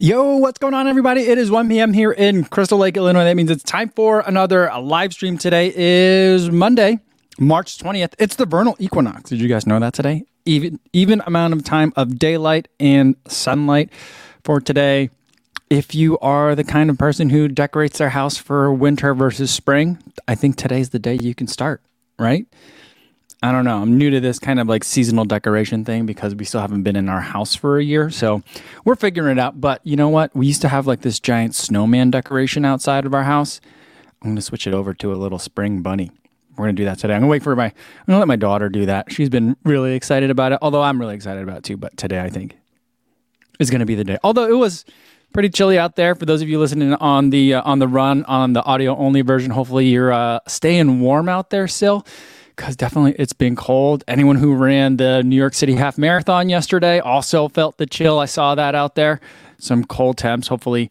Yo, what's going on, everybody? It is 1 p.m. here in Crystal Lake, Illinois. That means it's time for another uh, live stream. Today is Monday, March 20th. It's the vernal equinox. Did you guys know that today? Even even amount of time of daylight and sunlight for today. If you are the kind of person who decorates their house for winter versus spring, I think today's the day you can start, right? I don't know. I'm new to this kind of like seasonal decoration thing because we still haven't been in our house for a year. So we're figuring it out. But you know what? We used to have like this giant snowman decoration outside of our house. I'm going to switch it over to a little spring bunny. We're going to do that today. I'm going to wait for my, I'm going to let my daughter do that. She's been really excited about it, although I'm really excited about it too. But today I think is going to be the day. Although it was pretty chilly out there for those of you listening on the, uh, on the run on the audio only version. Hopefully you're uh, staying warm out there still because definitely it's been cold. Anyone who ran the New York City half marathon yesterday also felt the chill. I saw that out there. Some cold temps. Hopefully,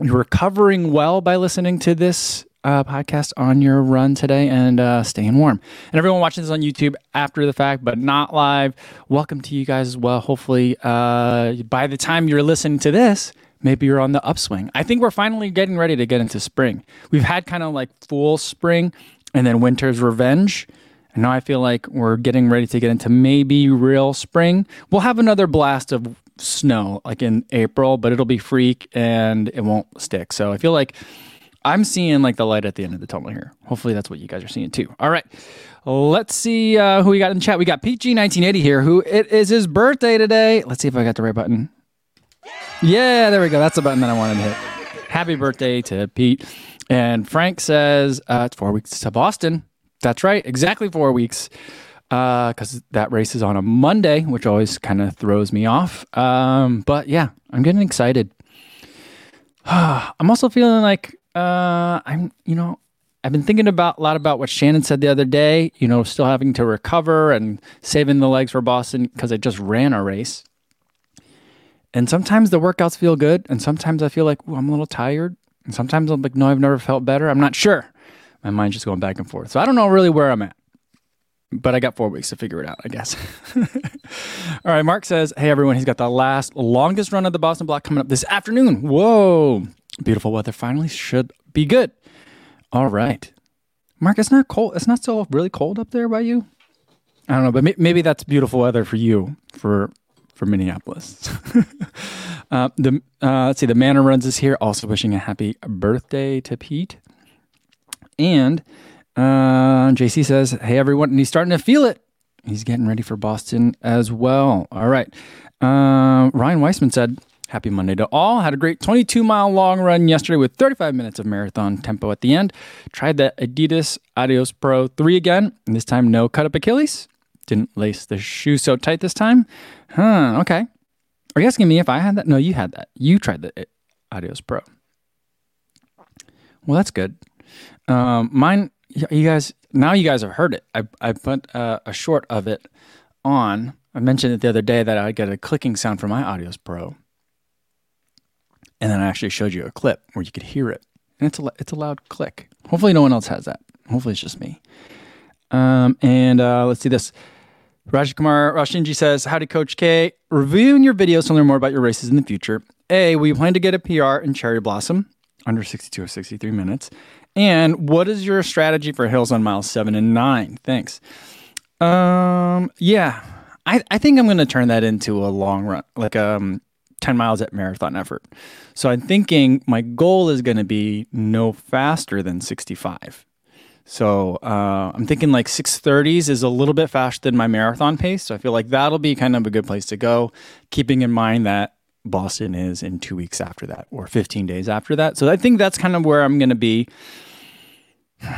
you're recovering well by listening to this uh, podcast on your run today and uh, staying warm. And everyone watching this on YouTube after the fact, but not live, welcome to you guys as well. Hopefully, uh, by the time you're listening to this, maybe you're on the upswing. I think we're finally getting ready to get into spring. We've had kind of like full spring and then winter's revenge. And now I feel like we're getting ready to get into maybe real spring. We'll have another blast of snow like in April, but it'll be freak and it won't stick. So I feel like I'm seeing like the light at the end of the tunnel here. Hopefully that's what you guys are seeing too. All right. Let's see uh, who we got in chat. We got PG1980 here, who it is his birthday today. Let's see if I got the right button. Yeah, there we go. That's the button that I wanted to hit. Happy birthday to Pete. And Frank says uh, it's four weeks to Boston. That's right, exactly four weeks. Because uh, that race is on a Monday, which always kind of throws me off. Um, but yeah, I'm getting excited. I'm also feeling like uh, I'm, you know, I've been thinking about a lot about what Shannon said the other day. You know, still having to recover and saving the legs for Boston because I just ran a race. And sometimes the workouts feel good, and sometimes I feel like I'm a little tired. And sometimes I'm like, no, I've never felt better. I'm not sure. My mind's just going back and forth. So I don't know really where I'm at. But I got four weeks to figure it out, I guess. All right, Mark says, hey, everyone, he's got the last, longest run of the Boston Block coming up this afternoon. Whoa. Beautiful weather finally should be good. All right. Mark, it's not cold. It's not so really cold up there by you. I don't know, but maybe that's beautiful weather for you for for Minneapolis. uh, the uh, let's see, the Manor runs is here, also wishing a happy birthday to Pete. And uh, JC says, "Hey everyone," and he's starting to feel it. He's getting ready for Boston as well. All right. Uh, Ryan Weissman said, Happy Monday to all. Had a great 22 mile long run yesterday with 35 minutes of marathon tempo at the end. Tried the Adidas Adios Pro 3 again, and this time no cut up Achilles. Didn't lace the shoe so tight this time. Huh, okay. Are you asking me if I had that? No, you had that. You tried the Adios Pro. Well, that's good. Um, mine, you guys, now you guys have heard it. I, I put uh, a short of it on. I mentioned it the other day that I get a clicking sound from my Adios Pro. And then I actually showed you a clip where you could hear it. And it's a, it's a loud click. Hopefully, no one else has that. Hopefully, it's just me. Um, and uh, let's see this. Raj Kumar Rashinji says, Howdy, Coach K. Reviewing your videos to learn more about your races in the future. A, we plan to get a PR in Cherry Blossom under 62 or 63 minutes. And what is your strategy for hills on miles seven and nine? Thanks. Um, yeah, I, I think I'm going to turn that into a long run, like um, 10 miles at marathon effort. So I'm thinking my goal is going to be no faster than 65. So uh, I'm thinking like 6:30s is a little bit faster than my marathon pace. So I feel like that'll be kind of a good place to go, keeping in mind that Boston is in two weeks after that or 15 days after that. So I think that's kind of where I'm going to be.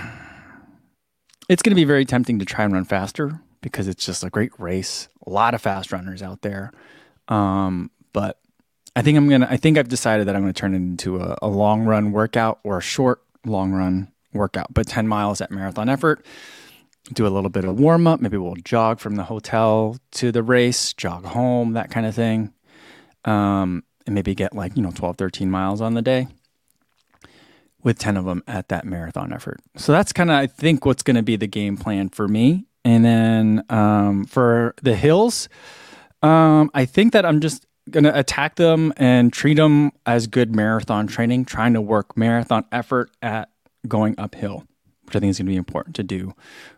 It's going to be very tempting to try and run faster because it's just a great race. A lot of fast runners out there. Um, but I think I'm going to, I think I've decided that I'm going to turn it into a, a long run workout or a short long run workout, but 10 miles at marathon effort. Do a little bit of warm up. Maybe we'll jog from the hotel to the race, jog home, that kind of thing. Um, and maybe get like, you know, 12, 13 miles on the day with 10 of them at that marathon effort. So that's kind of, I think, what's going to be the game plan for me. And then um, for the hills, um, I think that I'm just gonna attack them and treat them as good marathon training, trying to work marathon effort at going uphill, which I think is gonna be important to do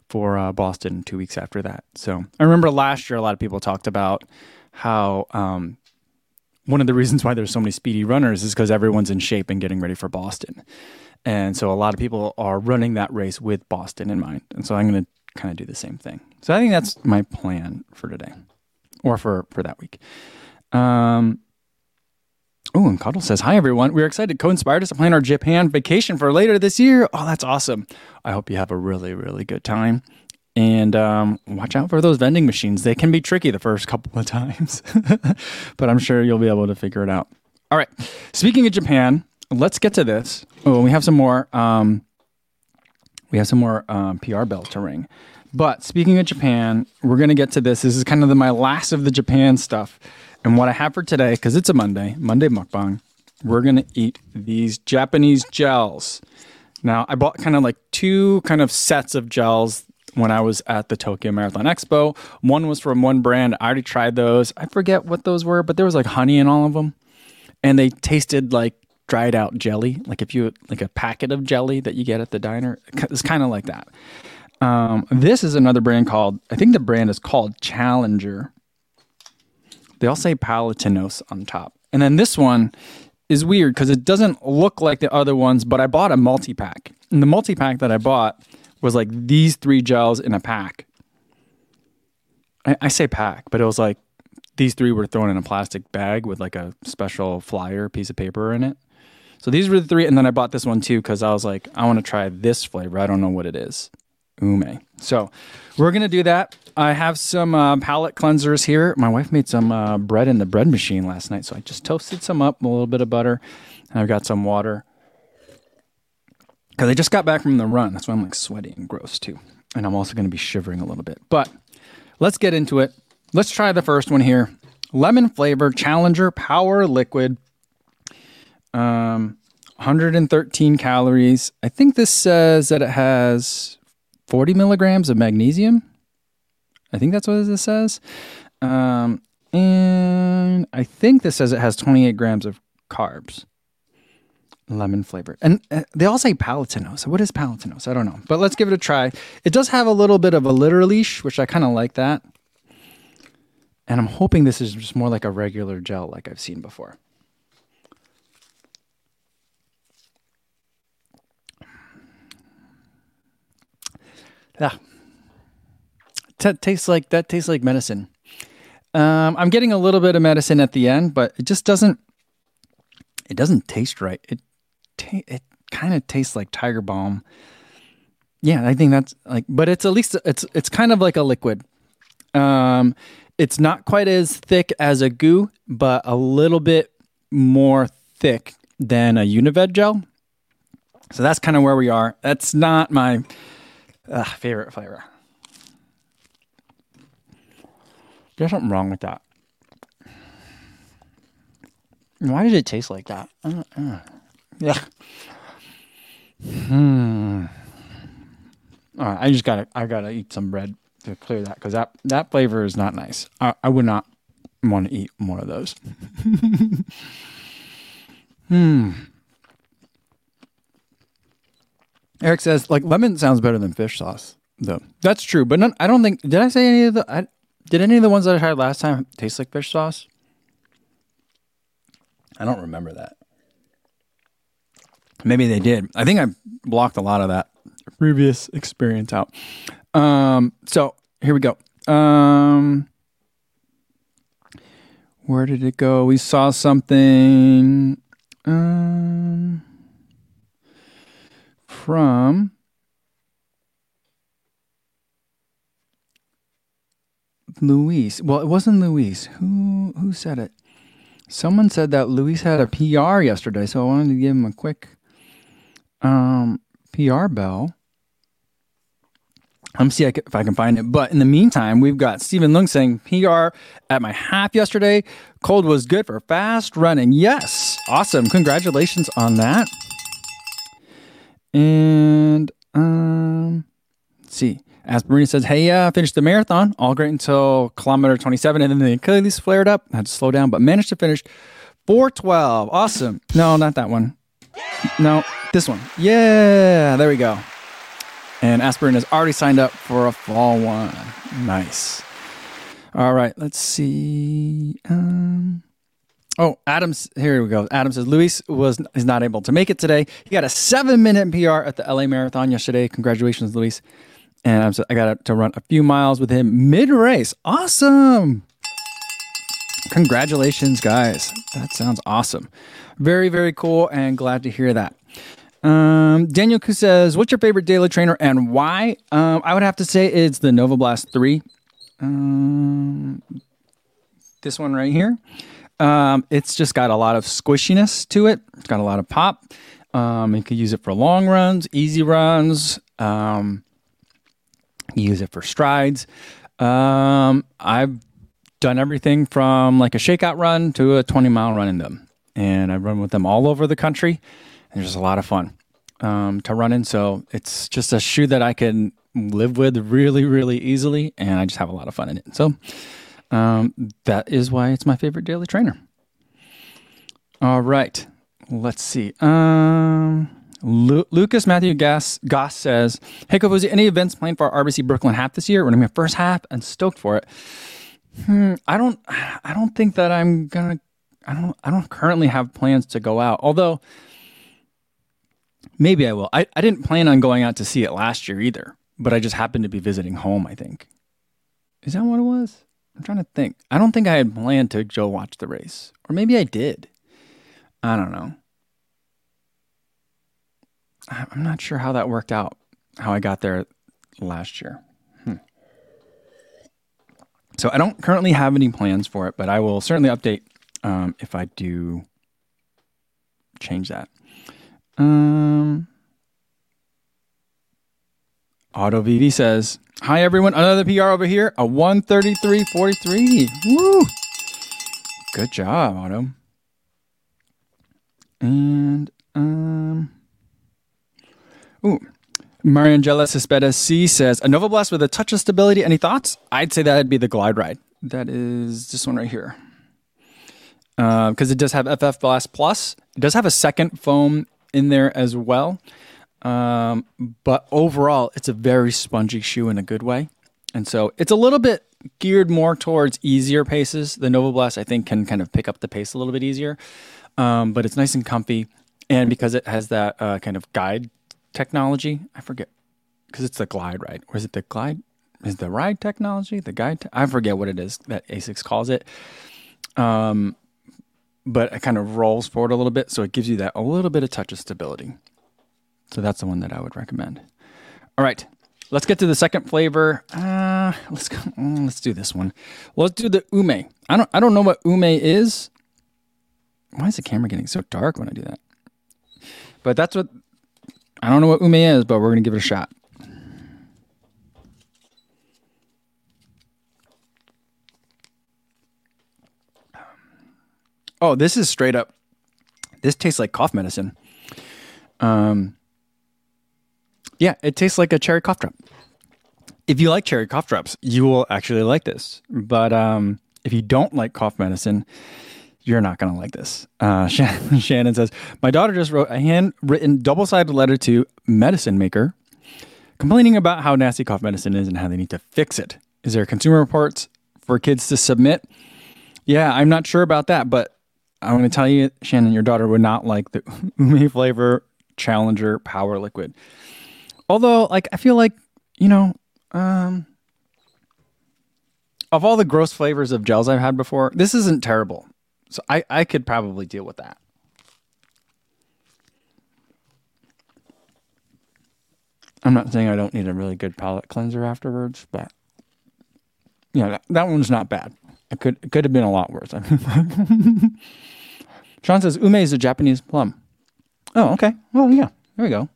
for uh, Boston two weeks after that. So I remember last year a lot of people talked about how um, one of the reasons why there's so many speedy runners is because everyone's in shape and getting ready for Boston. And so a lot of people are running that race with Boston in mind. And so I'm going to kind of do the same thing. So I think that's my plan for today or for, for that week. Um, Oh, and Cuddle says, Hi, everyone. We're excited. Co inspired us to plan our Japan vacation for later this year. Oh, that's awesome. I hope you have a really, really good time. And um, watch out for those vending machines. They can be tricky the first couple of times, but I'm sure you'll be able to figure it out. All right. Speaking of Japan, let's get to this. Oh, we have some more. Um, we have some more um, PR bell to ring. But speaking of Japan, we're going to get to this. This is kind of the, my last of the Japan stuff. And what I have for today, because it's a Monday, Monday mukbang, we're going to eat these Japanese gels. Now, I bought kind of like two kind of sets of gels when I was at the Tokyo Marathon Expo. One was from one brand. I already tried those. I forget what those were, but there was like honey in all of them. And they tasted like dried out jelly, like if you like a packet of jelly that you get at the diner. It's kind of like that. Um, this is another brand called, I think the brand is called Challenger. They all say Palatinose on top. And then this one is weird because it doesn't look like the other ones, but I bought a multi pack. And the multi pack that I bought was like these three gels in a pack. I, I, say pack, but it was like these three were thrown in a plastic bag with like a special flyer piece of paper in it. So these were the three. And then I bought this one too because I was like, I want to try this flavor. I don't know what it is. Ume. So we're going to do that. I have some uh, palate cleansers here. My wife made some uh, bread in the bread machine last night, so I just toasted some up, a little bit of butter, and I've got some water. Because I just got back from the run. That's why I'm like sweaty and gross too. And I'm also going to be shivering a little bit. But let's get into it. Let's try the first one here lemon flavor Challenger Power Liquid. Um, 113 calories. I think this says that it has 40 milligrams of magnesium. I think that's what this says. Um, and I think this says it has 28 grams of carbs, lemon flavored. And uh, they all say palatinose. What is palatinose? I don't know. But let's give it a try. It does have a little bit of a litter leash, which I kind of like that. And I'm hoping this is just more like a regular gel like I've seen before. Yeah, T- tastes like that tastes like medicine. Um, I'm getting a little bit of medicine at the end, but it just doesn't. It doesn't taste right. It ta- it kind of tastes like Tiger Balm. Yeah, I think that's like, but it's at least it's it's kind of like a liquid. Um, it's not quite as thick as a goo, but a little bit more thick than a Unived gel. So that's kind of where we are. That's not my uh, favorite flavor. There's something wrong with that. Why did it taste like that? Yeah. Hmm. All right, I just gotta I gotta eat some bread to clear that because that that flavor is not nice. I, I would not want to eat more of those. hmm. Eric says like lemon sounds better than fish sauce though. That's true, but none, I don't think did I say any of the I, did any of the ones that I tried last time taste like fish sauce? I don't remember that. Maybe they did. I think I blocked a lot of that previous experience out. Um, so here we go. Um, where did it go? We saw something um, from Luis. Well, it wasn't Luis. Who who said it? Someone said that Luis had a PR yesterday, so I wanted to give him a quick um, PR bell. I'm see if I can find it. But in the meantime, we've got Stephen Lung saying PR at my half yesterday. Cold was good for fast running. Yes, awesome. Congratulations on that. And um, see. Asperina says, Hey, uh, finished the marathon. All great until kilometer 27. And then the Achilles flared up. I had to slow down, but managed to finish 412. Awesome. No, not that one. No, this one. Yeah, there we go. And Aspirin has already signed up for a fall one. Nice. All right, let's see. Um, oh, Adams. Here we go. Adam says Luis was is not able to make it today. He got a seven minute PR at the LA Marathon yesterday. Congratulations, Luis. And I got to run a few miles with him mid race. Awesome. Congratulations, guys. That sounds awesome. Very, very cool and glad to hear that. Um, Daniel Ku says, What's your favorite daily trainer and why? Um, I would have to say it's the Nova Blast 3. Um, this one right here. Um, it's just got a lot of squishiness to it, it's got a lot of pop. Um, you can use it for long runs, easy runs. Um, use it for strides. Um, I've done everything from like a shakeout run to a 20 mile run in them. And I've run with them all over the country. And there's a lot of fun um, to run in. So it's just a shoe that I can live with really, really easily. And I just have a lot of fun in it. So um, that is why it's my favorite daily trainer. All right. Let's see. Um, Lu- Lucas Matthew Goss, says, Hey, Kofuzi, any events planned for RBC Brooklyn half this year? We're running my first half and stoked for it. Hmm, I don't, I don't think that I'm gonna, I don't, I don't currently have plans to go out. Although, maybe I will. I, I didn't plan on going out to see it last year either, but I just happened to be visiting home. I think. Is that what it was? I'm trying to think. I don't think I had planned to go watch the race, or maybe I did. I don't know. I'm not sure how that worked out. How I got there last year. So I don't currently have any plans for it, but I will certainly update um, if I do change that. Um, Auto VV says, "Hi everyone, another PR over here, a 133.43. Woo! Good job, Auto." And um, ooh, Mariangela Cespedes C says, a Nova Blast with a touch of stability. Any thoughts? I'd say that'd be the Glide Ride. That is this one right here. Because uh, it does have FF Blast Plus. It does have a second foam in there as well. Um, but overall, it's a very spongy shoe in a good way. And so it's a little bit geared more towards easier paces. The Nova Blast, I think, can kind of pick up the pace a little bit easier. Um, but it's nice and comfy. And because it has that uh, kind of guide technology. I forget because it's the glide ride. Or is it the glide? Is the ride technology the guide? Te- I forget what it is that Asics calls it. Um, but it kind of rolls forward a little bit, so it gives you that a little bit of touch of stability. So that's the one that I would recommend. All right, let's get to the second flavor. Uh, let's go, mm, let's do this one. Let's do the ume. I don't I don't know what ume is. Why is the camera getting so dark when I do that? But that's what I don't know what ume is, but we're to give it a shot. Oh, this is straight up. This tastes like cough medicine. Um, yeah, it tastes like a cherry cough drop. If you like cherry cough drops, you will actually like this. But um, if you don't like cough medicine, you're not going to like this. Uh, Shannon says, My daughter just wrote a handwritten double sided letter to Medicine Maker complaining about how nasty cough medicine is and how they need to fix it. Is there consumer reports for kids to submit? Yeah, I'm not sure about that, but I'm going to tell you, Shannon, your daughter would not like the Umi flavor Challenger Power Liquid. Although, like, I feel like, you know, um, of all the gross flavors of gels I've had before, this isn't terrible. So I, I could probably deal with that. I'm not saying I don't need a really good palate cleanser afterwards, but yeah, that, that one's not bad. It could it could have been a lot worse. Sean says ume is a Japanese plum. Oh, okay. Well, yeah. There we go.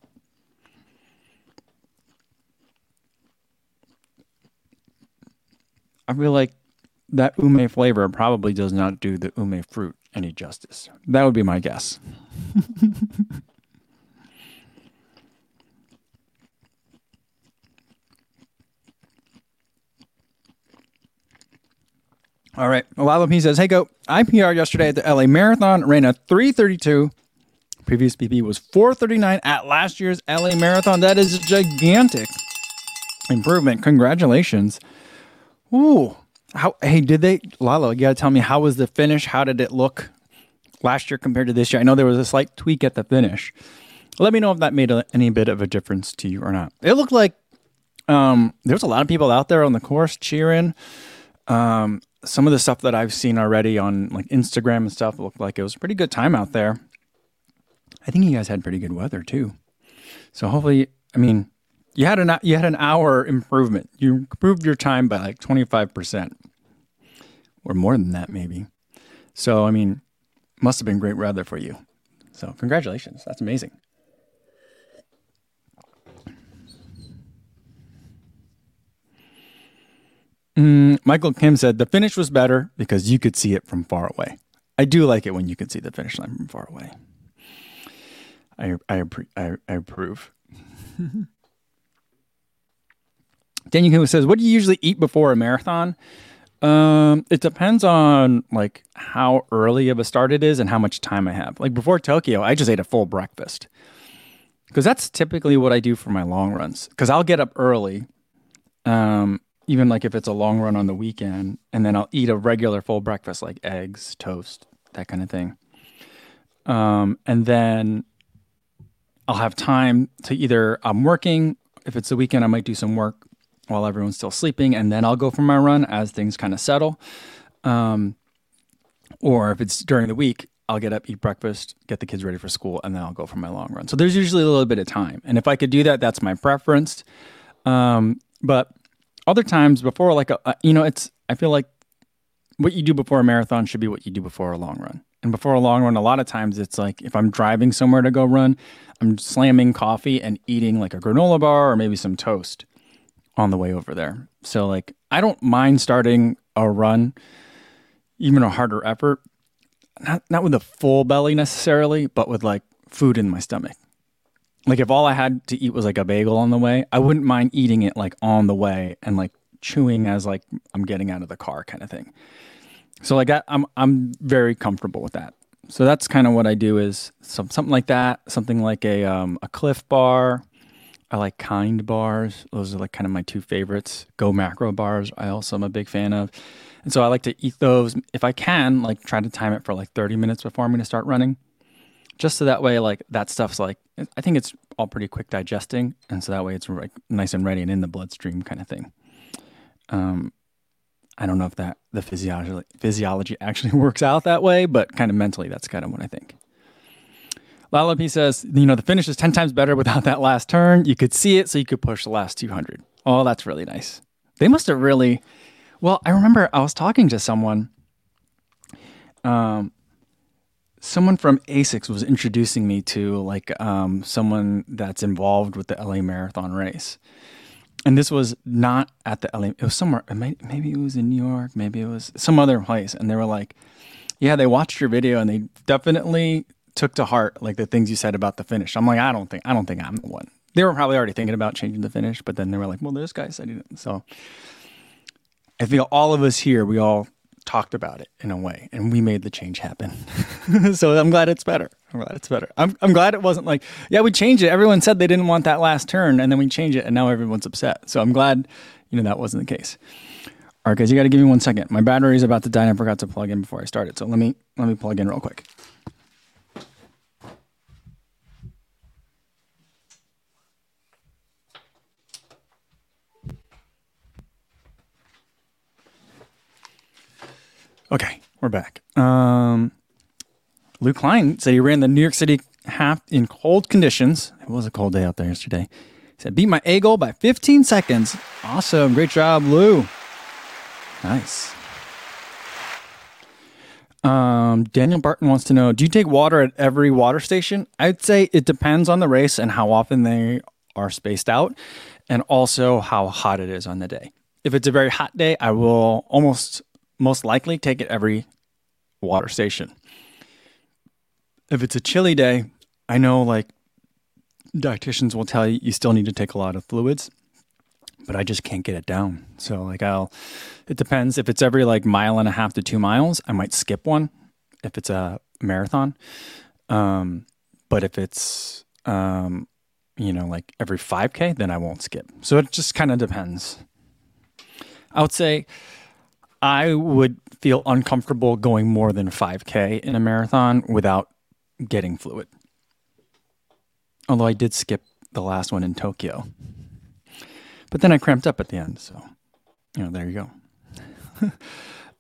I feel like that ume flavor probably does not do the ume fruit any justice. That would be my guess. All right. Olavo P says, Hey, go. I PR yesterday at the LA Marathon, ran a 332. Previous BP was 439 at last year's LA Marathon. That is a gigantic improvement. Congratulations. Ooh. How, hey, did they, Lalo, you got to tell me, how was the finish? How did it look last year compared to this year? I know there was a slight tweak at the finish. Let me know if that made a, any bit of a difference to you or not. It looked like um, there's a lot of people out there on the course cheering. Um, some of the stuff that I've seen already on like Instagram and stuff looked like it was a pretty good time out there. I think you guys had pretty good weather too. So hopefully, I mean, you had an you had an hour improvement. You improved your time by like 25% or more than that maybe. So, I mean, must have been great weather for you. So, congratulations. That's amazing. Mm, Michael Kim said the finish was better because you could see it from far away. I do like it when you can see the finish line from far away. I I, I, I approve. Daniel Kim says, "What do you usually eat before a marathon?" Um, it depends on like how early of a start it is and how much time I have. Like before Tokyo, I just ate a full breakfast because that's typically what I do for my long runs. Because I'll get up early, um, even like if it's a long run on the weekend, and then I'll eat a regular full breakfast like eggs, toast, that kind of thing. Um, and then I'll have time to either I'm working. If it's the weekend, I might do some work while everyone's still sleeping, and then I'll go for my run as things kind of settle. Um, or if it's during the week, I'll get up, eat breakfast, get the kids ready for school, and then I'll go for my long run. So there's usually a little bit of time, and if I could do that, that's my preference. Um, but other times before like a, you know it's i feel like what you do before a marathon should be what you do before a long run and before a long run a lot of times it's like if i'm driving somewhere to go run i'm slamming coffee and eating like a granola bar or maybe some toast on the way over there so like i don't mind starting a run even a harder effort not not with a full belly necessarily but with like food in my stomach like if all I had to eat was like a bagel on the way, I wouldn't mind eating it like on the way and like chewing as like I'm getting out of the car kind of thing. So like I, I'm I'm very comfortable with that. So that's kind of what I do is some, something like that, something like a um, a Clif Bar. I like Kind bars. Those are like kind of my two favorites. Go Macro bars. I also am a big fan of, and so I like to eat those if I can. Like try to time it for like 30 minutes before I'm going to start running just so that way like that stuff's like i think it's all pretty quick digesting and so that way it's like nice and ready and in the bloodstream kind of thing um i don't know if that the physiology physiology actually works out that way but kind of mentally that's kind of what i think Lala P says, you know, the finish is 10 times better without that last turn. You could see it, so you could push the last 200. Oh, that's really nice. They must have really, well, I remember I was talking to someone um, someone from ASICS was introducing me to like um, someone that's involved with the LA Marathon race. And this was not at the LA, it was somewhere, maybe it was in New York, maybe it was some other place. And they were like, yeah, they watched your video and they definitely took to heart like the things you said about the finish. I'm like, I don't think, I don't think I'm the one. They were probably already thinking about changing the finish, but then they were like, well, this guy said it. So I feel all of us here, we all talked about it in a way and we made the change happen. so I'm glad it's better. I'm glad it's better. I'm, I'm glad it wasn't like, yeah, we changed it. Everyone said they didn't want that last turn and then we changed it and now everyone's upset. So I'm glad, you know, that wasn't the case. All right, guys, you got to give me one second. My battery is about to die and I forgot to plug in before I started. So let me, let me plug in real quick. Okay, we're back. Um, Luke Klein said he ran the New York City half in cold conditions. It was a cold day out there yesterday. He said, beat my A goal by 15 seconds. Awesome. Great job, Lou. Nice. Um, Daniel Barton wants to know Do you take water at every water station? I'd say it depends on the race and how often they are spaced out, and also how hot it is on the day. If it's a very hot day, I will almost most likely take it every water station. If it's a chilly day, I know like dietitians will tell you you still need to take a lot of fluids. but I just can't get it down. So like I'll, it depends. If it's every like mile and a half to two miles, I might skip one. If it's a marathon, um, but if it's um, you know like every 5k, then I won't skip. So it just kind of depends. I would say I would feel uncomfortable going more than 5k in a marathon without getting fluid. Although I did skip the last one in Tokyo. But then I cramped up at the end. So, you know, there you go.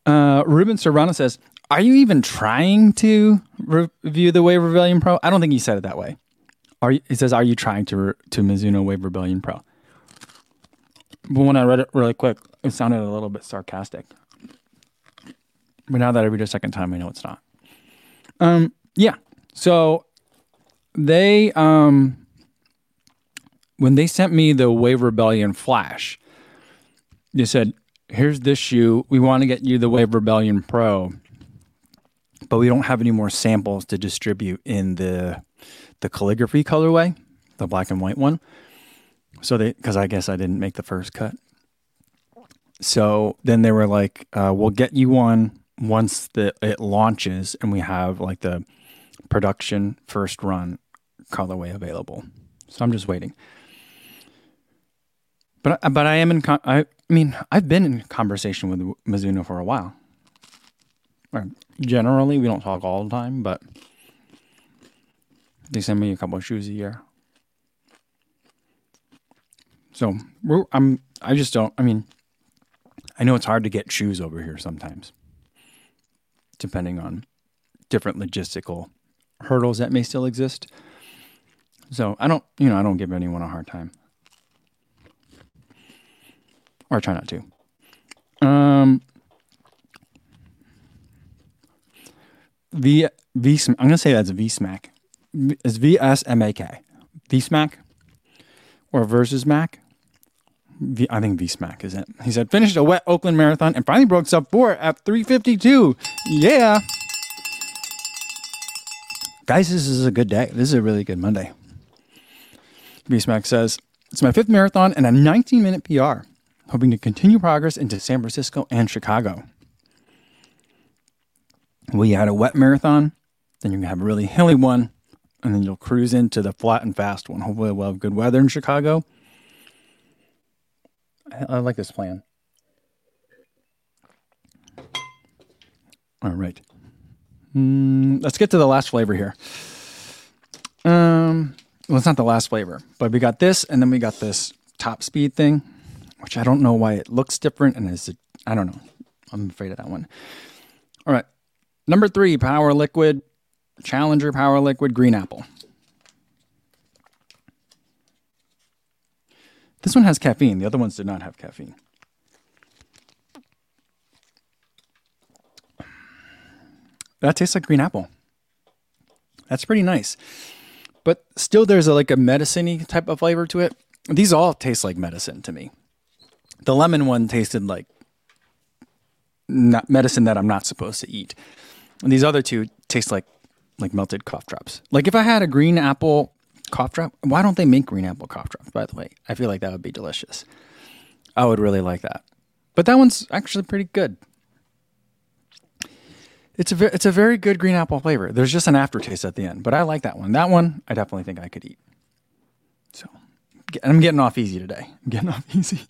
uh, Ruben Serrano says, Are you even trying to review the Wave Rebellion Pro? I don't think he said it that way. Are you, he says, Are you trying to, re- to Mizuno Wave Rebellion Pro? But when I read it really quick, it sounded a little bit sarcastic. But now that I read it a second time, I know it's not. Um, yeah. So they um when they sent me the Wave Rebellion flash, they said, "Here's this shoe. We want to get you the Wave Rebellion Pro, but we don't have any more samples to distribute in the the calligraphy colorway, the black and white one." So they, because I guess I didn't make the first cut. So then they were like, uh, "We'll get you one once the it launches, and we have like the production first run colorway available." So I'm just waiting. But but I am in. Con- I, mean, I've been in conversation with Mizuno for a while. Generally, we don't talk all the time, but they send me a couple of shoes a year. So I'm. I just don't. I mean, I know it's hard to get shoes over here sometimes, depending on different logistical hurdles that may still exist. So I don't. You know, I don't give anyone a hard time or try not to. Um, V V. I'm gonna say that's V Smack. It's V S M A K. V Smack or versus Mac. V, I think V Smack is it. He said finished a wet Oakland marathon and finally broke sub four at 352. Yeah. Guys, this is a good day. This is a really good Monday. V Smack says, It's my fifth marathon and a 19 minute PR hoping to continue progress into San Francisco and Chicago. We had a wet marathon, then you're gonna have a really hilly one, and then you'll cruise into the flat and fast one. Hopefully, we'll have good weather in Chicago. I, like this plan. All right. Mm, let's get to the last flavor here. Um, well, it's not the last flavor, but we got this, and then we got this top speed thing which I don't know why it looks different and is it, I don't know. I'm afraid of that one. All right. Number three, Power Liquid, Challenger Power Liquid Green Apple. This one has caffeine. The other ones did not have caffeine. That tastes like green apple. That's pretty nice. But still there's a, like a medicine type of flavor to it. These all taste like medicine to me. The lemon one tasted like not medicine that I'm not supposed to eat. And these other two taste like like melted cough drops. Like if I had a green apple cough drop, why don't they make green apple cough drops? By the way, I feel like that would be delicious. I would really like that. But that one's actually pretty good. It's a ve- it's a very good green apple flavor. There's just an aftertaste at the end, but I like that one. That one I definitely think I could eat. So, I'm getting off easy today. I'm getting off easy.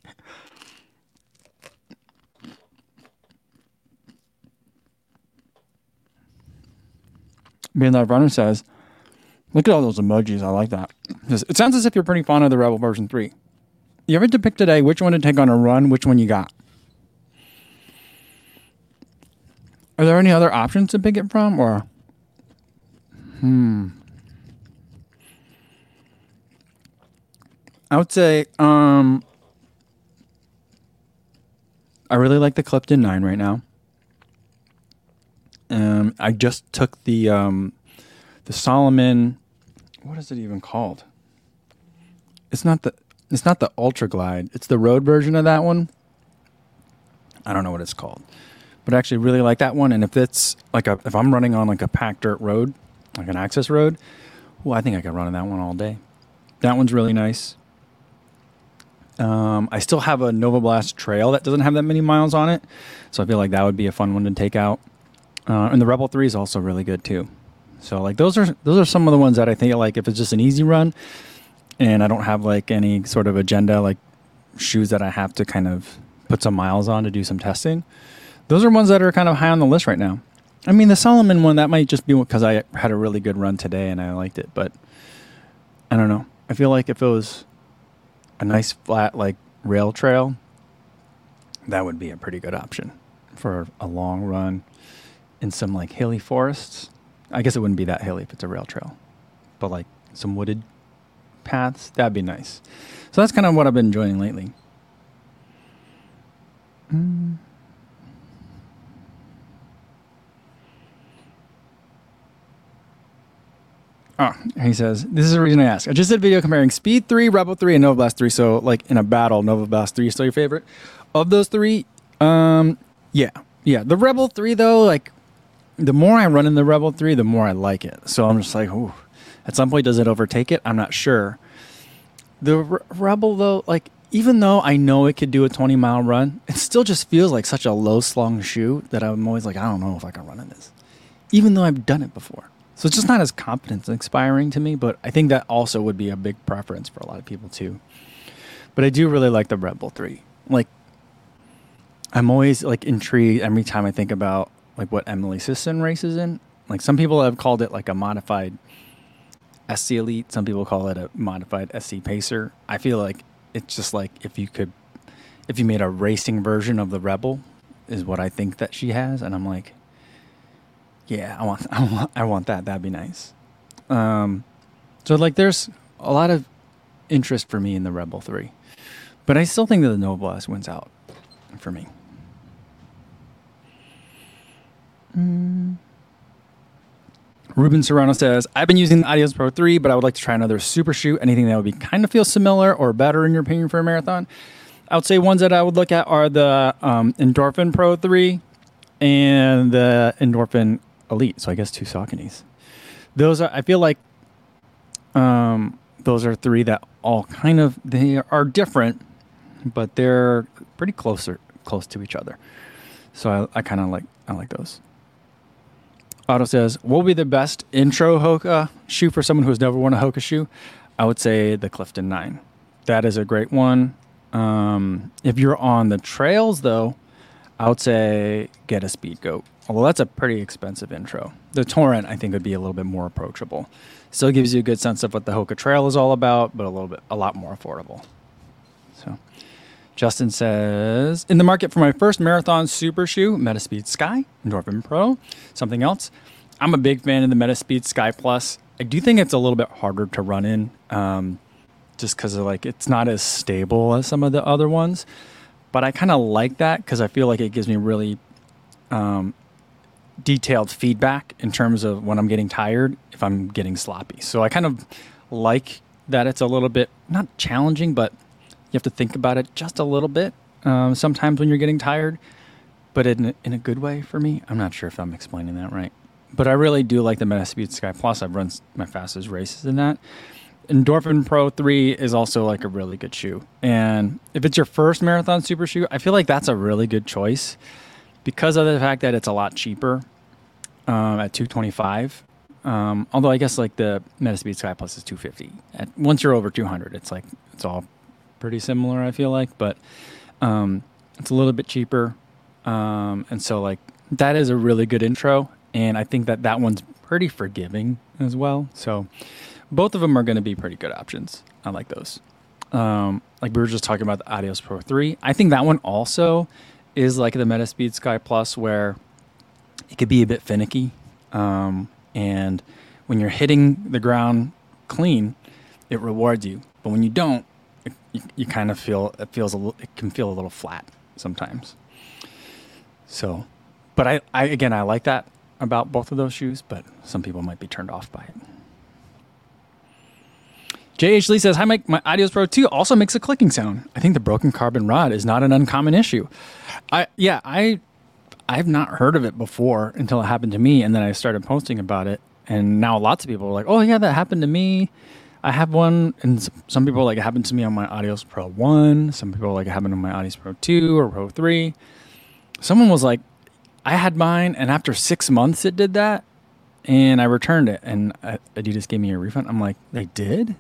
Being runner says, look at all those emojis. I like that. It sounds as if you're pretty fond of the Rebel version 3. You ever depict today which one to take on a run, which one you got? Are there any other options to pick it from, or? Hmm. I would say, um, I really like the Clifton 9 right now. Um, I just took the um, the Salomon. What is it even called? It's not the it's not the Ultra Glide. It's the road version of that one. I don't know what it's called, but I actually really like that one. And if it's like a if I'm running on like a packed dirt road, like an access road, well, I think I can run on that one all day. That one's really nice. Um, I still have a Nova Blast Trail that doesn't have that many miles on it, so I feel like that would be a fun one to take out. Uh, and the Rebel Three is also really good too. So like those are those are some of the ones that I think like if it's just an easy run, and I don't have like any sort of agenda like shoes that I have to kind of put some miles on to do some testing. Those are ones that are kind of high on the list right now. I mean, the Salomon one that might just be because I had a really good run today and I liked it, but I don't know. I feel like if it was a nice flat like rail trail, that would be a pretty good option for a long run in some like hilly forests. I guess it wouldn't be that hilly if it's a rail trail, but like some wooded paths, that'd be nice. So that's kind of what I've been enjoying lately. Mm. Oh, he says, this is the reason I ask. I just did a video comparing Speed 3, Rebel 3, and Nova Blast 3. So, like, in a battle, Nova Blast 3 is still your favorite. Of those three, um, yeah. Yeah. The Rebel 3, though, like, the more I run in the Rebel 3, the more I like it. So I'm just like, ooh. At some point, does it overtake it? I'm not sure. The Re- Rebel, though, like, even though I know it could do a 20 mile run, it still just feels like such a low slung shoe that I'm always like, I don't know if I can run in this, even though I've done it before. So it's just not as confidence inspiring to me, but I think that also would be a big preference for a lot of people too. But I do really like the Rebel 3. Like, I'm always like intrigued every time I think about like what Emily Sisson races in. Like some people have called it like a modified SC Elite. Some people call it a modified SC Pacer. I feel like it's just like if you could, if you made a racing version of the Rebel, is what I think that she has, and I'm like, yeah, I want, I want, I want that. That'd be nice. Um, so like, there's a lot of interest for me in the Rebel Three, but I still think that the Blast wins out for me. Mm. Ruben Serrano says, I've been using the Adios Pro 3, but I would like to try another super shoe. Anything that would be kind of feel similar or better in your opinion for a marathon? I would say ones that I would look at are the um, Endorphin Pro 3 and the Endorphin Elite. So I guess two Sauconys. Those are, I feel like um, those are three that all kind of, they are different, but they're pretty closer, close to each other. So I, I kind of like, I like those. Otto says, what would be the best intro Hoka shoe for someone who's never worn a Hoka shoe? I would say the Clifton 9. That is a great one. Um, if you're on the trails, though, I would say get a Speedgoat. Although that's a pretty expensive intro. The Torrent, I think, would be a little bit more approachable. Still gives you a good sense of what the Hoka Trail is all about, but a little bit, a lot more affordable. Justin says, in the market for my first marathon super shoe, Metaspeed Sky, Endorphin Pro, something else. I'm a big fan of the Metaspeed Sky Plus. I do think it's a little bit harder to run in, um, just because like it's not as stable as some of the other ones. But I kind of like that because I feel like it gives me really um, detailed feedback in terms of when I'm getting tired, if I'm getting sloppy. So I kind of like that it's a little bit not challenging, but have to think about it just a little bit um, sometimes when you're getting tired, but in a, in a good way for me. I'm not sure if I'm explaining that right, but I really do like the Metaspeed Sky Plus. I've run my fastest races in that. Endorphin Pro 3 is also like a really good shoe. And if it's your first marathon super shoe, I feel like that's a really good choice because of the fact that it's a lot cheaper um, at 225 um, although I guess like the Metaspeed Sky Plus is 250. At, once you're over 200, it's like it's all pretty similar. I feel like, but um, it's a little bit cheaper, um, and so like that is a really good intro, and I think that that one's pretty forgiving as well. So both of them are going to be pretty good options. I like those. Um, like we were just talking about the Adios Pro 3. I think that one also is like the Metaspeed Sky Plus, where it could be a bit finicky. Um, and when you're hitting the ground clean, it rewards you. But when you don't, you, you kind of feel it feels a little, it can feel a little flat sometimes. So, but I, I again I like that about both of those shoes, but some people might be turned off by it. JH Lee says, Hi, Mike. My Adios Pro 2 also makes a clicking sound. I think the broken carbon rod is not an uncommon issue. I, yeah, I, I've not heard of it before until it happened to me. And then I started posting about it. And now lots of people are like, oh, yeah, that happened to me. I have one, and some people like it happened to me on my Adios Pro One. Some people like it happened on my Adios Pro Two or Pro Three. Someone was like, I had mine, and after six months it did that, and I returned it, and Adidas gave me a refund. I'm like, they did?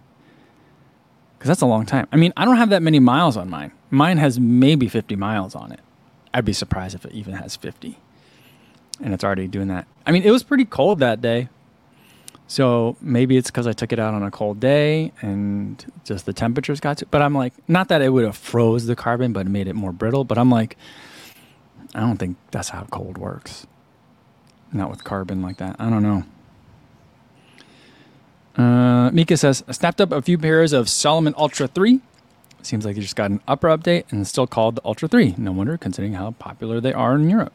Because that's a long time. I mean, I don't have that many miles on mine. Mine has maybe 50 miles on it. I'd be surprised if it even has 50. And it's already doing that. I mean, it was pretty cold that day. So maybe it's because I took it out on a cold day and just the temperatures got to. But I'm like, not that it would have froze the carbon, but it made it more brittle. But I'm like, I don't think that's how cold works. Not with carbon like that. I don't know. Uh, Mika says, I snapped up a few pairs of Salomon Ultra 3. Seems like they just got an upper update and it's still called the Ultra 3. No wonder, considering how popular they are in Europe.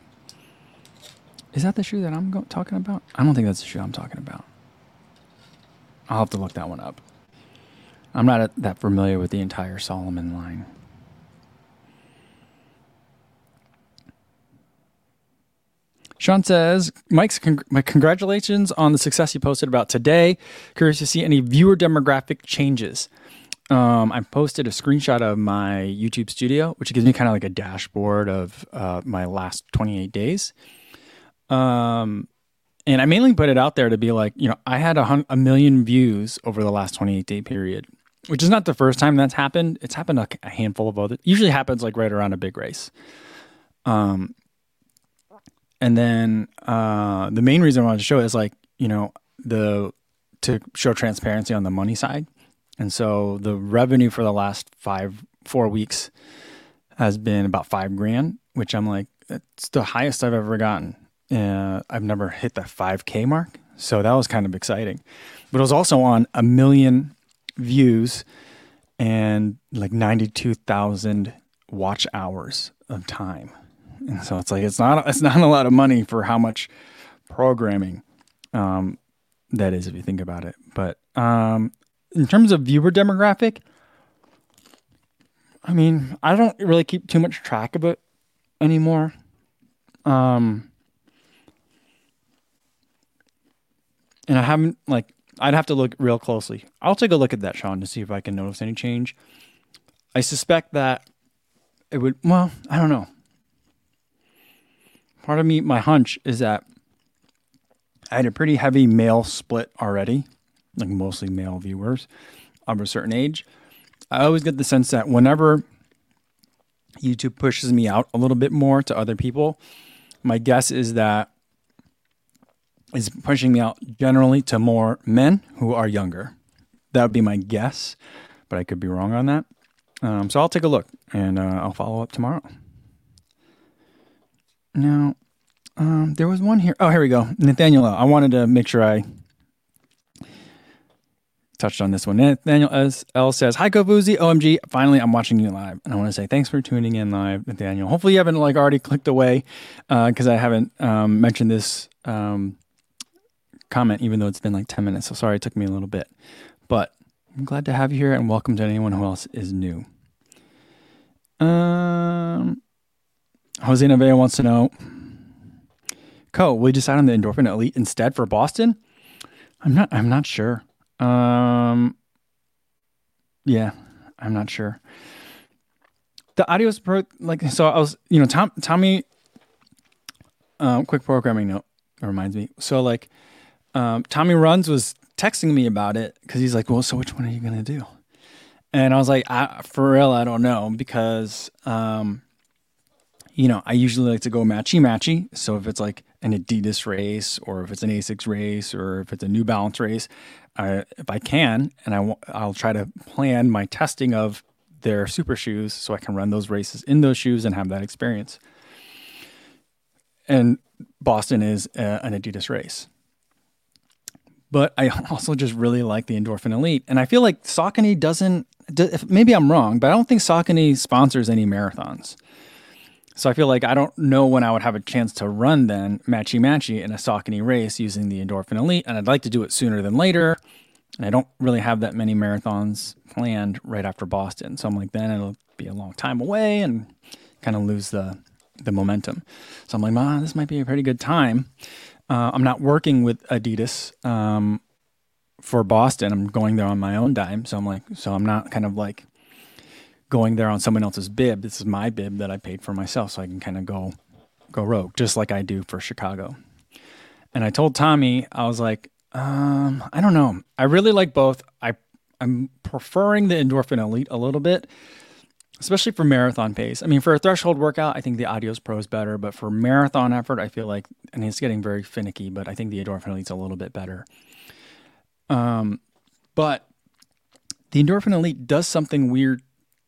Is that the shoe that I'm go- talking about? I don't think that's the shoe I'm talking about. I'll have to look that one up. I'm not that familiar with the entire Salomon line. Sean says, Mike's con- my congratulations on the success you posted about today. Curious to see any viewer demographic changes. Um, I posted a screenshot of my YouTube studio, which gives me kind of like a dashboard of uh, my last 28 days. Um, and I mainly put it out there to be like, you know, I had a, hun- a million views over the last 28 day period, which is not the first time that's happened. It's happened a, a handful of other. Usually happens like right around a big race. Um, and then uh, the main reason I wanted to show it is like, you know, the to show transparency on the money side. And so the revenue for the last five, four weeks has been about five grand, which I'm like, it's the highest I've ever gotten. Uh, I've never hit that 5K mark. So that was kind of exciting. But it was also on a million views and like 92,000 watch hours of time. And so it's like it's not it's not a lot of money for how much programming um, that is if you think about it. But um, in terms of viewer demographic, I mean, I don't really keep too much track of it anymore. Um, and I haven't like I'd have to look real closely. I'll take a look at that, Sean, to see if I can notice any change. I suspect that it would. Well, I don't know. Part of me, my hunch is that I had a pretty heavy male split already, like mostly male viewers of a certain age. I always get the sense that whenever YouTube pushes me out a little bit more to other people, my guess is that is pushing me out generally to more men who are younger. That would be my guess, but I could be wrong on that. Um, so I'll take a look and uh, I'll follow up tomorrow. Now, um, there was one here. Oh, here we go. Nathaniel, I wanted to make sure I touched on this one. Nathaniel. L says, "Hi, Kofuzi. OMG! Finally, I'm watching you live, and I want to say thanks for tuning in live, Nathaniel. Hopefully, you haven't like already clicked away because I haven't um, mentioned this um, comment, even though it's been like 10 minutes. So sorry, it took me a little bit, but I'm glad to have you here, and welcome to anyone who else is new." Um, Jose Nevea wants to know, Co, will you decide on the Endorphin Elite instead for Boston? I'm not. I'm not sure. Um, yeah, I'm not sure. The audio is pro, like, so I was, you know, Tom, Tommy, um, quick programming note It reminds me. So, like, um, Tommy Runs was texting me about it because he's like, well, so which one are you to do? And I was like, I, for real, I don't know because, um, you know, I usually like to go matchy matchy. So if it's like an Adidas race or if it's an Asics race or if it's a New Balance race, I, if I can, and I, I'll try to plan my testing of their super shoes so I can run those races in those shoes and have that experience. And Boston is a, an Adidas race. But I also just really like the Endorphin Elite. And I feel like Saucony doesn't, maybe I'm wrong, but I don't think Saucony sponsors any marathons. So I feel like I don't know when I would have a chance to run then matchy matchy in a Saucony race using the Endorphin Elite, and I'd like to do it sooner than later. And I don't really have that many marathons planned right after Boston, so I'm like, then it'll be a long time away and kind of lose the the momentum. So I'm like, ah, this might be a pretty good time. Uh, I'm not working with Adidas um, for Boston, I'm going there on my own dime. So I'm like, so I'm not kind of like going there on someone else's bib. This is my bib that I paid for myself, so I can kind of go go rogue, just like I do for Chicago. And I told Tommy, I was like, um, I don't know. I really like both. I I'm preferring the Endorphin Elite a little bit, especially for marathon pace. I mean, for a threshold workout, I think the Adios Pro is better, but for marathon effort, I feel like, and it's getting very finicky, but I think the Endorphin Elite's a little bit better. Um, but the Endorphin Elite does something weird.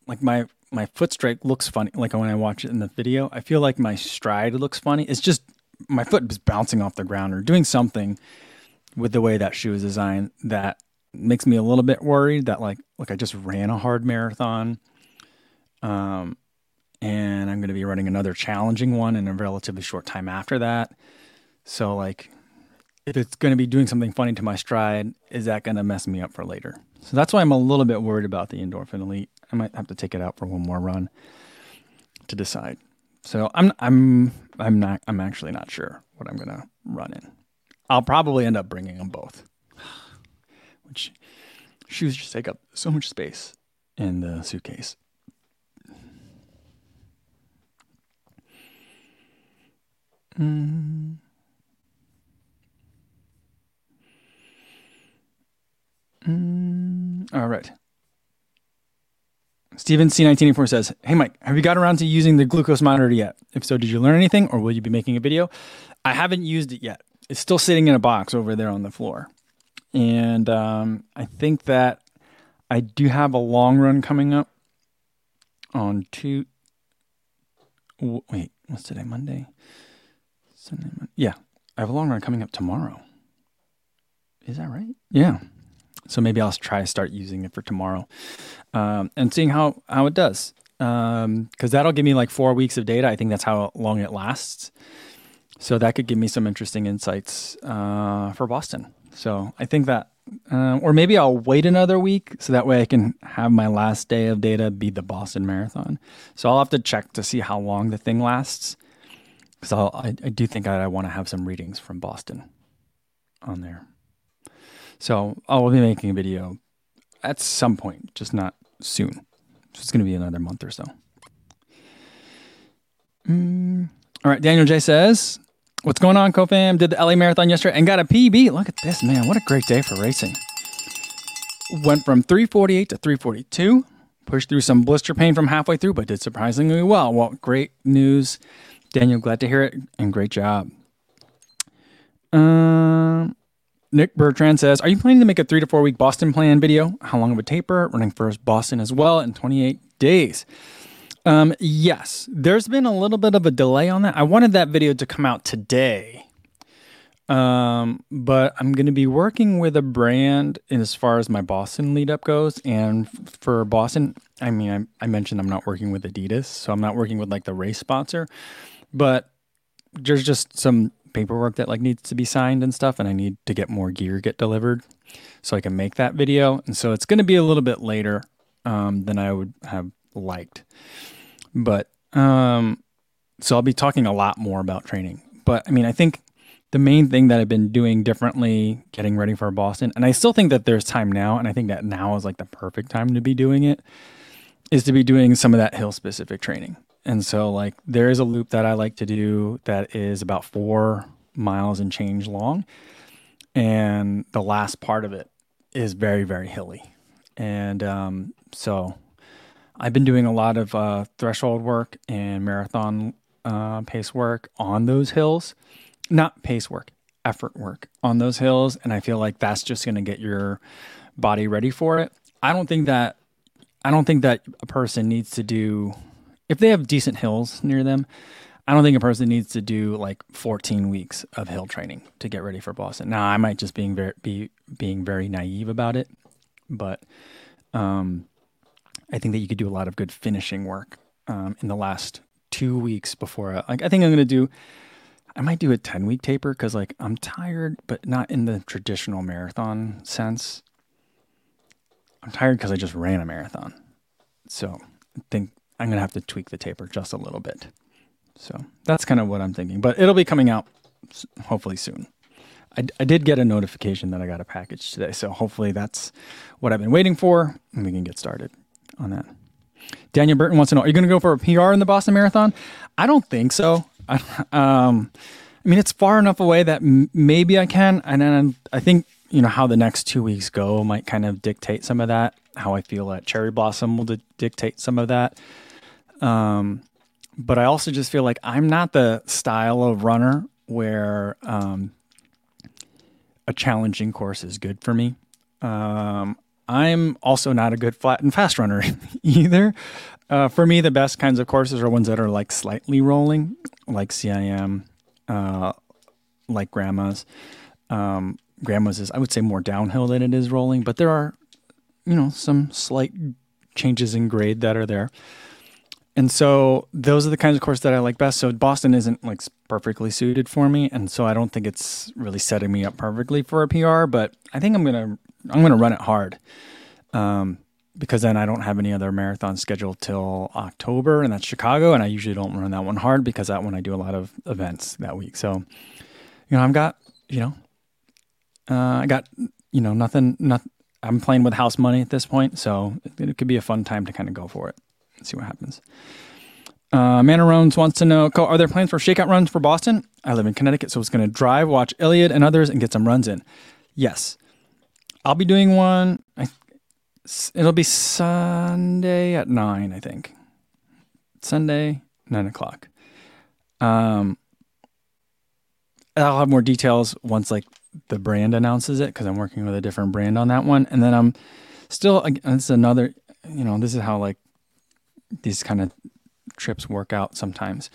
Like my my foot strike looks funny. Like when I watch it in the video, I feel like my stride looks funny. It's just my foot is bouncing off the ground or doing something with the way that shoe is designed that makes me a little bit worried that like look I just ran a hard marathon um and I'm going to be running another challenging one in a relatively short time after that. So like if it's going to be doing something funny to my stride is that going to mess me up for later? So that's why I'm a little bit worried about the endorphin elite. I might have to take it out for one more run to decide. So I'm I'm I'm not I'm actually not sure what I'm going to run in. I'll probably end up bringing them both which shoes just take up so much space in the suitcase. Mm. Mm. All right. Steven C1984 says, Hey Mike, have you got around to using the glucose monitor yet? If so, did you learn anything or will you be making a video? I haven't used it yet. It's still sitting in a box over there on the floor. And um, I think that I do have a long run coming up on two. Wait, what's today? Monday? Sunday? Monday. Yeah, I have a long run coming up tomorrow. Is that right? Yeah. So maybe I'll try to start using it for tomorrow um, and seeing how, how it does. Because um, that'll give me like four weeks of data. I think that's how long it lasts. So that could give me some interesting insights uh, for Boston. So I think that, uh, or maybe I'll wait another week so that way I can have my last day of data be the Boston Marathon. So I'll have to check to see how long the thing lasts because I, I do think I, I want to have some readings from Boston on there. So I'll be making a video at some point, just not soon. So It's going to be another month or so. Mm. All right, Daniel J says, What's going on, CoFam? Did the LA Marathon yesterday and got a PB. Look at this, man. What a great day for racing. Went from 348 to 342. Pushed through some blister pain from halfway through, but did surprisingly well. Well, great news. Daniel, glad to hear it and great job. Um, Nick Bertrand says, Are you planning to make a three to four week Boston plan video? How long of a taper? Running first Boston as well in 28 days. Um, yes, there's been a little bit of a delay on that. I wanted that video to come out today. Um, but I'm going to be working with a brand as far as my Boston lead up goes. And for Boston, I mean, I, I mentioned I'm not working with Adidas, so I'm not working with like the race sponsor, but there's just some paperwork that like needs to be signed and stuff. And I need to get more gear get delivered so I can make that video. And so it's going to be a little bit later, um, than I would have liked. But um, so I'll be talking a lot more about training. But I mean, I think the main thing that I've been doing differently, getting ready for Boston, and I still think that there's time now, and I think that now is like the perfect time to be doing it, is to be doing some of that hill specific training. And so, like, there is a loop that I like to do that is about four miles and change long. And the last part of it is very, very hilly. And um, so I've been doing a lot of uh, threshold work and marathon uh, pace work on those hills. Not pace work, effort work on those hills. And I feel like that's just going to get your body ready for it. I don't think that I don't think that a person needs to do if they have decent hills near them. I don't think a person needs to do like 14 weeks of hill training to get ready for Boston. Now, I might just being very be being very naive about it, but um, I think that you could do a lot of good finishing work um, in the last two weeks before. like I think I'm gonna do. I might do a 10 week taper because like I'm tired, but not in the traditional marathon sense. I'm tired because I just ran a marathon, so I think I'm gonna have to tweak the taper just a little bit. So that's kind of what I'm thinking, but it'll be coming out hopefully soon. I, I did get a notification that I got a package today. So hopefully that's what I've been waiting for and we can get started on that. Daniel Burton wants to know Are you going to go for a PR in the Boston Marathon? I don't think so. I, um, I mean, it's far enough away that m- maybe I can. And then I think, you know, how the next two weeks go might kind of dictate some of that. How I feel at Cherry Blossom will di- dictate some of that. Um, but I also just feel like I'm not the style of runner where um, a challenging course is good for me. Um, I'm also not a good flat and fast runner either. Uh, for me, the best kinds of courses are ones that are like slightly rolling, like CIM, uh, like Grandma's. Um, Grandma's is, I would say, more downhill than it is rolling, but there are, you know, some slight changes in grade that are there. And so those are the kinds of courses that I like best. So Boston isn't like perfectly suited for me, and so I don't think it's really setting me up perfectly for a PR. But I think I'm gonna I'm gonna run it hard, um, because then I don't have any other marathon scheduled till October, and that's Chicago, and I usually don't run that one hard because that one I do a lot of events that week. So, you know, I've got you know, uh, I got you know nothing. Not I'm playing with house money at this point, so it could be a fun time to kind of go for it see what happens. Uh, Manarones wants to know Are there plans for shakeout runs for Boston? I live in Connecticut, so it's going to drive, watch Elliot and others, and get some runs in. Yes. I'll be doing one. I, it'll be Sunday at 9, I think. Sunday, 9 o'clock. Um, I'll have more details once like the brand announces it because I'm working with a different brand on that one. And then I'm still, it's another, you know, this is how like these kind of trips work out sometimes.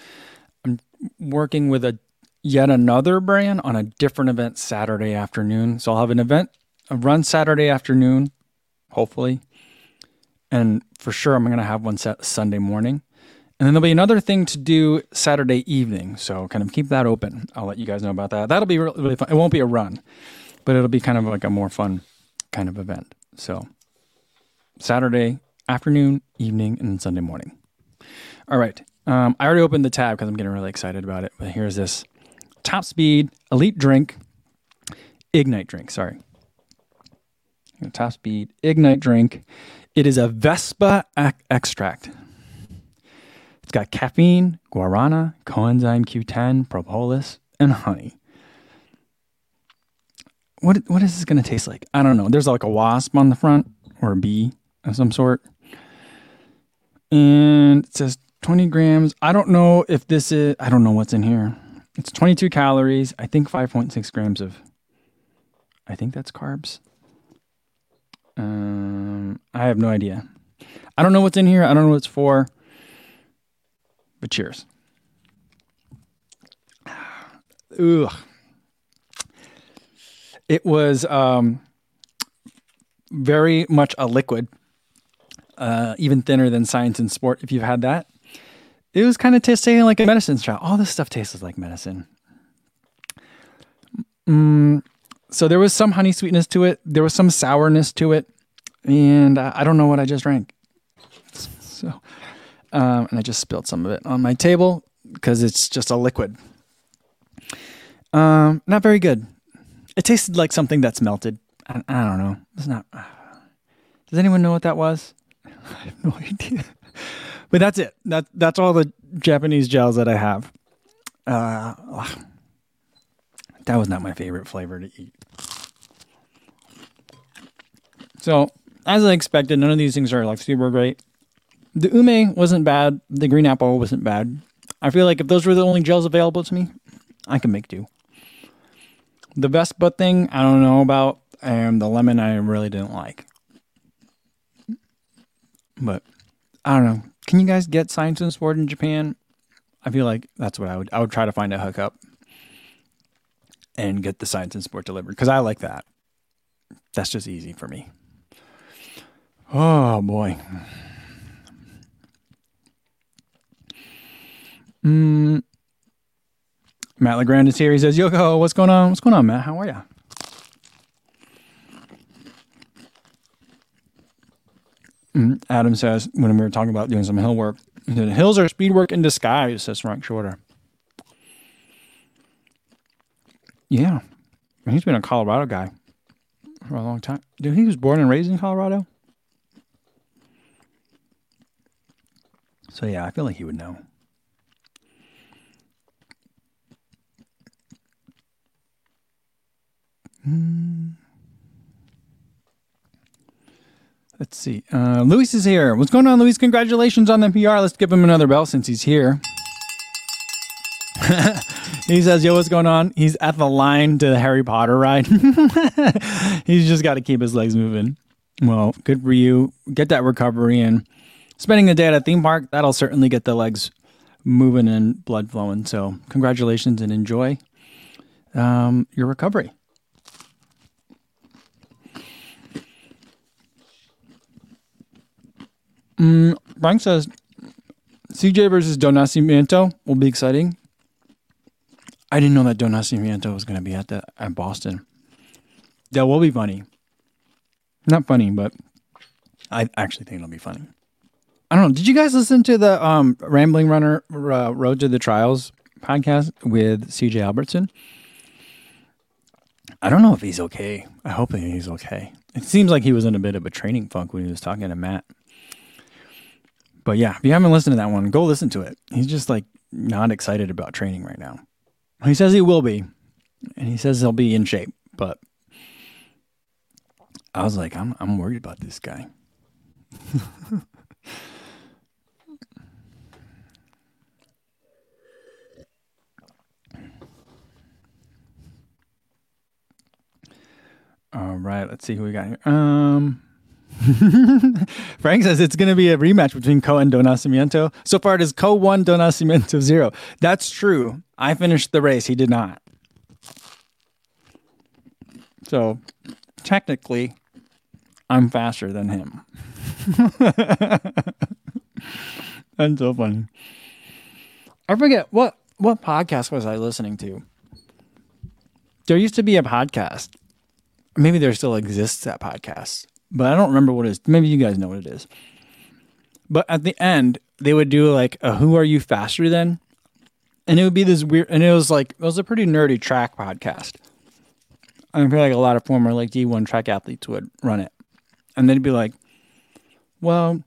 I'm working with a yet another brand on a different event Saturday afternoon. So I'll have an event, a run Saturday afternoon, hopefully. And for sure, I'm going to have one set Sunday morning. And then there'll be another thing to do Saturday evening. So kind of keep that open. I'll let you guys know about that. That'll be really, really fun. It won't be a run, but it'll be kind of like a more fun kind of event. So Saturday afternoon, evening, and Sunday morning. All right. Um, I already opened the tab because I'm getting really excited about it. But here's this top speed elite drink, ignite drink. Sorry. Top speed ignite drink. It is a Vespa ac- extract. It's got caffeine, guarana, coenzyme Q10, propolis, and honey. What what is this going to taste like? I don't know. There's like a wasp on the front or a bee of some sort and it says 20 grams. I don't know if this is, I don't know what's in here. It's 22 calories. I think 5.6 grams of, I think that's carbs. Um, I have no idea. I don't know what's in here. I don't know what it's for. But cheers. Ugh. It was um, very much a liquid uh, even thinner than Science in Sport. If you've had that, it was kind of tasting like a medicine shot. All this stuff tastes like medicine. Mm, so there was some honey sweetness to it. There was some sourness to it, and uh, I don't know what I just drank. So, um, and I just spilled some of it on my table because it's just a liquid. Um, not very good. It tasted like something that's melted. I, I don't know. It's not. Does anyone know what that was? I have no idea. But that's it. That that's all the Japanese gels that I have. Uh, that was not my favorite flavor to eat. So, as I expected, none of these things are like super great. The ume wasn't bad. The green apple wasn't bad. I feel like if those were the only gels available to me, I could make do. The Vespa thing, I don't know about, and the lemon I really didn't like. But I don't know. Can you guys get science in sport in Japan? I feel like that's what I would I would try to find a hookup and get the science in sport delivered because I like that. That's just easy for me. Oh boy. Mm. Matt Legrand is here. He says, Yoko, what's going on? What's going on, Matt? How are you? Adam says when we were talking about doing some hill work, hills are speed work in disguise, says Frank Shorter. Yeah. He's been a Colorado guy for a long time. Dude, he was born and raised in Colorado. So yeah, I feel like he would know. Hmm. Let's see. Uh, Luis is here. What's going on, Luis? Congratulations on the PR. Let's give him another bell since he's here. he says, Yo, what's going on? He's at the line to the Harry Potter ride. He's just got to keep his legs moving. Well, good for you. Get that recovery and spending the day at a theme park. That'll certainly get the legs moving and blood flowing. So, congratulations and enjoy um, your recovery. Mm, says CJ versus Don Nascimento will be exciting. I didn't know that Don Nascimento was going to be at the at Boston. That will be funny. Not funny, but I actually think it'll be funny. I don't know. Did you guys listen to the um, Rambling Runner uh, Road to the Trials podcast with CJ Albertson? I don't know if he's okay. I hope he's okay. It seems like he was in a bit of a training funk when he was talking to Matt. But yeah, if you haven't listened to that one, go listen to it. He's just like not excited about training right now. He says he will be, and he says he'll be in shape. But I was like, I'm I'm worried about this guy. All right, let's see who we got here. Um, Frank says it's going to be a rematch between Co and Don Nascimento. So far, it is Co one, Don Nascimento zero. That's true. I finished the race. He did not. So technically, I'm faster than him. That's so funny. I forget what what podcast was I listening to. There used to be a podcast. Maybe there still exists that podcast but I don't remember what it is. Maybe you guys know what it is. But at the end, they would do like a "Who are you faster than?" and it would be this weird. And it was like it was a pretty nerdy track podcast. I feel like a lot of former like D1 track athletes would run it, and they'd be like, "Well,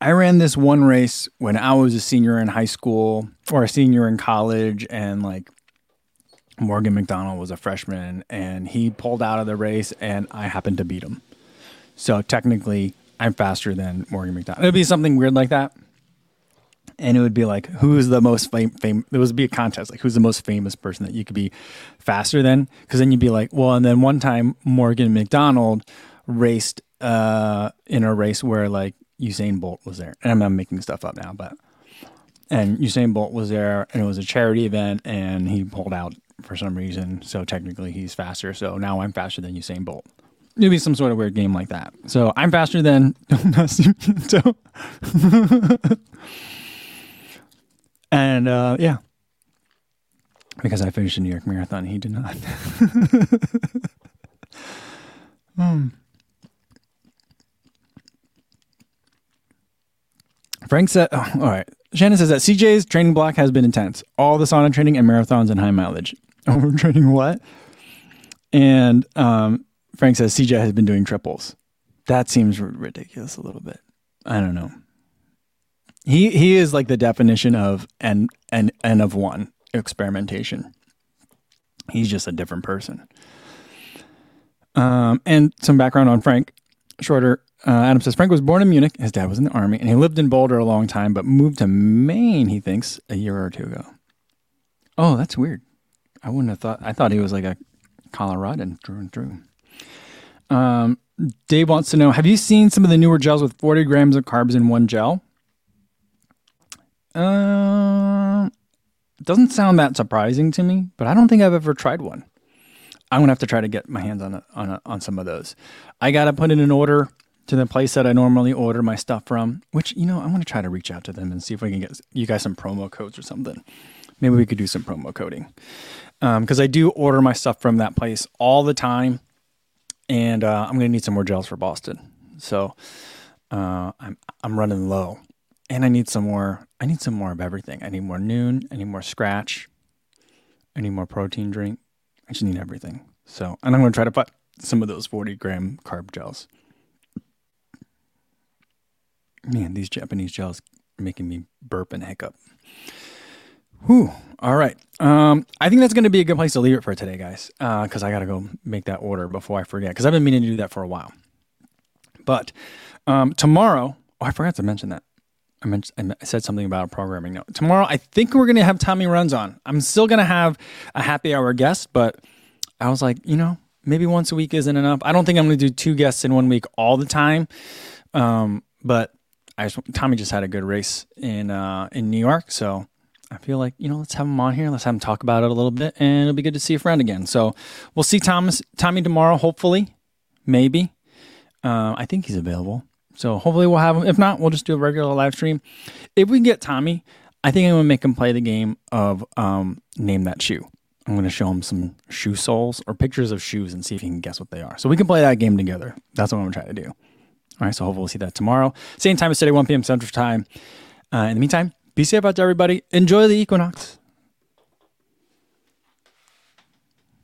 I ran this one race when I was a senior in high school or a senior in college, and like Morgan McDonald was a freshman and he pulled out of the race and I happened to beat him. So technically, I'm faster than Morgan McDonald. It would be something weird like that. And it would be like, who's the most famous? Fam- there would be a contest, like who's the most famous person that you could be faster than? Because then you'd be like, well, and then one time Morgan McDonald raced uh, in a race where like Usain Bolt was there. And I'm, I'm making stuff up now, but and Usain Bolt was there, and it was a charity event, and he pulled out for some reason. So technically, he's faster. So now I'm faster than Usain Bolt. Maybe some sort of weird game like that. So I'm faster than so. and uh, yeah, because I finished the New York Marathon, he did not. hmm. Frank said, oh, all right. Shannon says that CJ's training block has been intense. All the sauna training and marathons and high mileage. Overtraining what? And um, Frank says CJ has been doing triples. That seems ridiculous a little bit. I don't know. He he is like the definition of n n n of one experimentation. He's just a different person. Um, and some background on Frank Shorter. Uh, Adam says Frank was born in Munich. His dad was in the army, and he lived in Boulder a long time, but moved to Maine. He thinks a year or two ago. Oh, that's weird. I wouldn't have thought. I thought he was like a Coloradan through and through. Um, Dave wants to know: Have you seen some of the newer gels with 40 grams of carbs in one gel? Uh, doesn't sound that surprising to me, but I don't think I've ever tried one. I'm gonna have to try to get my hands on a, on a, on some of those. I gotta put in an order to the place that I normally order my stuff from. Which you know, I'm gonna try to reach out to them and see if we can get you guys some promo codes or something. Maybe we could do some promo coding because um, I do order my stuff from that place all the time, and uh, I'm gonna need some more gels for Boston. So uh, I'm I'm running low, and I need some more. I need some more of everything. I need more Nuun. I need more Scratch. I need more protein drink. I just need everything. So, and I'm going to try to put some of those 40 gram carb gels. Man, these Japanese gels making me burp and hiccup. Whew. All right. Um, I think that's going to be a good place to leave it for today, guys, because uh, I got to go make that order before I forget, because I've been meaning to do that for a while. But um, tomorrow, oh, I forgot to mention that. I mentioned I said something about programming note. Tomorrow, I think we're going to have Tommy runs on. I'm still going to have a happy hour guest, but I was like, you know, maybe once a week isn't enough. I don't think I'm going to do two guests in one week all the time. Um, but I just, Tommy just had a good race in uh, in New York, so I feel like you know let's have him on here. Let's have him talk about it a little bit, and it'll be good to see a friend again. So we'll see Thomas Tommy tomorrow, hopefully, maybe. Uh, I think he's available. So hopefully we'll have him. If not, we'll just do a regular live stream. If we can get Tommy, I think I'm gonna make him play the game of um, name that shoe. I'm gonna show him some shoe soles or pictures of shoes and see if he can guess what they are. So we can play that game together. That's what I'm gonna try to do. All right. So hopefully we'll see that tomorrow. Same time as today, 1 p.m. Central Time. Uh, in the meantime, be safe out there, everybody. Enjoy the equinox.